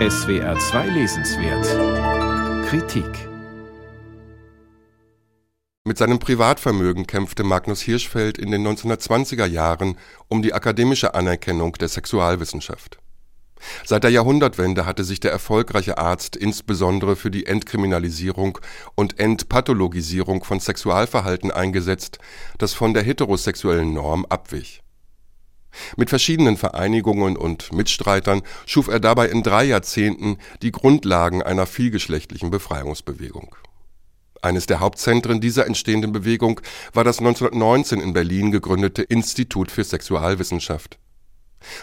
SWR 2 Lesenswert Kritik Mit seinem Privatvermögen kämpfte Magnus Hirschfeld in den 1920er Jahren um die akademische Anerkennung der Sexualwissenschaft. Seit der Jahrhundertwende hatte sich der erfolgreiche Arzt insbesondere für die Entkriminalisierung und Entpathologisierung von Sexualverhalten eingesetzt, das von der heterosexuellen Norm abwich. Mit verschiedenen Vereinigungen und Mitstreitern schuf er dabei in drei Jahrzehnten die Grundlagen einer vielgeschlechtlichen Befreiungsbewegung. Eines der Hauptzentren dieser entstehenden Bewegung war das 1919 in Berlin gegründete Institut für Sexualwissenschaft.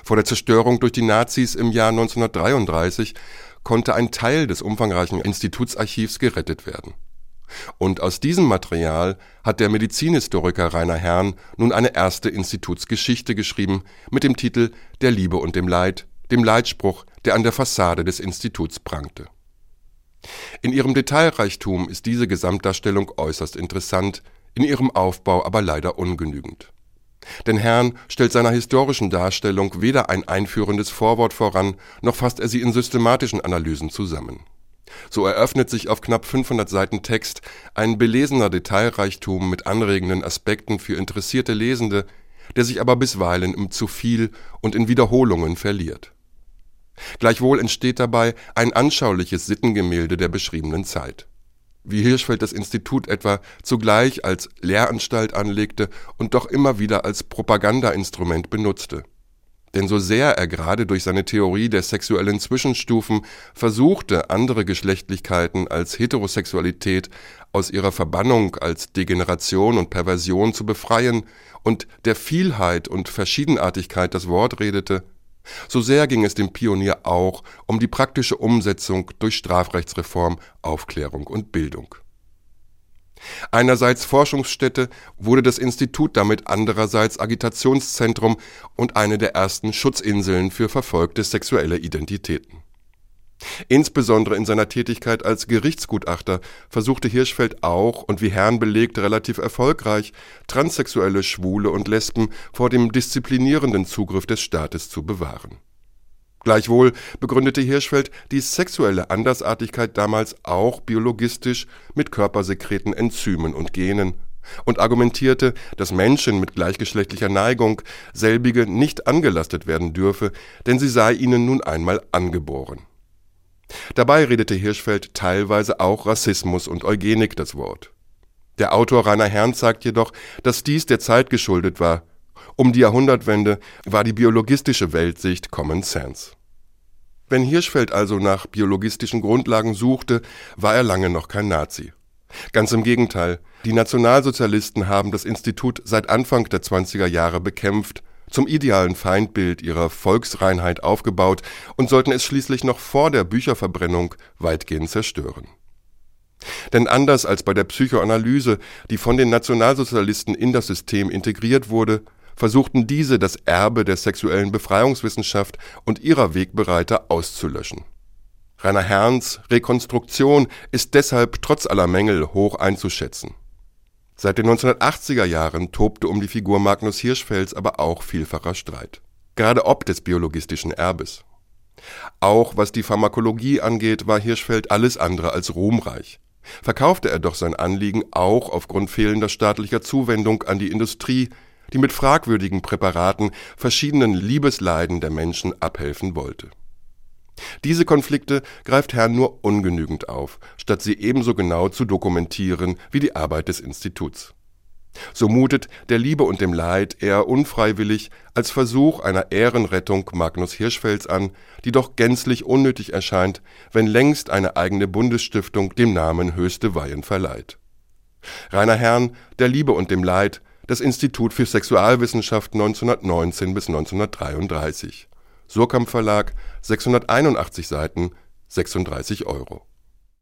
Vor der Zerstörung durch die Nazis im Jahr 1933 konnte ein Teil des umfangreichen Institutsarchivs gerettet werden. Und aus diesem Material hat der Medizinhistoriker Rainer Herrn nun eine erste Institutsgeschichte geschrieben mit dem Titel Der Liebe und dem Leid, dem Leitspruch, der an der Fassade des Instituts prangte. In ihrem Detailreichtum ist diese Gesamtdarstellung äußerst interessant, in ihrem Aufbau aber leider ungenügend. Denn Herrn stellt seiner historischen Darstellung weder ein einführendes Vorwort voran, noch fasst er sie in systematischen Analysen zusammen. So eröffnet sich auf knapp 500 Seiten Text ein belesener Detailreichtum mit anregenden Aspekten für interessierte Lesende, der sich aber bisweilen im Zuviel und in Wiederholungen verliert. Gleichwohl entsteht dabei ein anschauliches Sittengemälde der beschriebenen Zeit wie Hirschfeld das Institut etwa zugleich als Lehranstalt anlegte und doch immer wieder als Propagandainstrument benutzte. Denn so sehr er gerade durch seine Theorie der sexuellen Zwischenstufen versuchte, andere Geschlechtlichkeiten als Heterosexualität aus ihrer Verbannung als Degeneration und Perversion zu befreien und der Vielheit und Verschiedenartigkeit das Wort redete, so sehr ging es dem Pionier auch um die praktische Umsetzung durch Strafrechtsreform, Aufklärung und Bildung. Einerseits Forschungsstätte wurde das Institut damit andererseits Agitationszentrum und eine der ersten Schutzinseln für verfolgte sexuelle Identitäten Insbesondere in seiner Tätigkeit als Gerichtsgutachter versuchte Hirschfeld auch und wie Herrn belegt relativ erfolgreich, Transsexuelle, Schwule und Lesben vor dem disziplinierenden Zugriff des Staates zu bewahren. Gleichwohl begründete Hirschfeld die sexuelle Andersartigkeit damals auch biologistisch mit körpersekreten Enzymen und Genen und argumentierte, dass Menschen mit gleichgeschlechtlicher Neigung selbige nicht angelastet werden dürfe, denn sie sei ihnen nun einmal angeboren Dabei redete Hirschfeld teilweise auch Rassismus und Eugenik das Wort. Der Autor Rainer Herrn sagt jedoch, dass dies der Zeit geschuldet war. Um die Jahrhundertwende war die biologistische Weltsicht Common Sense. Wenn Hirschfeld also nach biologistischen Grundlagen suchte, war er lange noch kein Nazi. Ganz im Gegenteil, die Nationalsozialisten haben das Institut seit Anfang der 20er Jahre bekämpft zum idealen Feindbild ihrer Volksreinheit aufgebaut und sollten es schließlich noch vor der Bücherverbrennung weitgehend zerstören. Denn anders als bei der Psychoanalyse, die von den Nationalsozialisten in das System integriert wurde, versuchten diese das Erbe der sexuellen Befreiungswissenschaft und ihrer Wegbereiter auszulöschen. Rainer Herrns Rekonstruktion ist deshalb trotz aller Mängel hoch einzuschätzen. Seit den 1980er Jahren tobte um die Figur Magnus Hirschfelds aber auch vielfacher Streit. Gerade ob des biologistischen Erbes. Auch was die Pharmakologie angeht, war Hirschfeld alles andere als ruhmreich. Verkaufte er doch sein Anliegen auch aufgrund fehlender staatlicher Zuwendung an die Industrie, die mit fragwürdigen Präparaten verschiedenen Liebesleiden der Menschen abhelfen wollte diese Konflikte greift Herrn nur ungenügend auf, statt sie ebenso genau zu dokumentieren wie die Arbeit des Instituts. So mutet der Liebe und dem Leid eher unfreiwillig als Versuch einer Ehrenrettung Magnus Hirschfelds an, die doch gänzlich unnötig erscheint, wenn längst eine eigene Bundesstiftung dem Namen höchste Weihen verleiht. Rainer Herrn, Der Liebe und dem Leid, das Institut für Sexualwissenschaft 1919 bis 1933 Surkamp Verlag, 681 Seiten, 36 Euro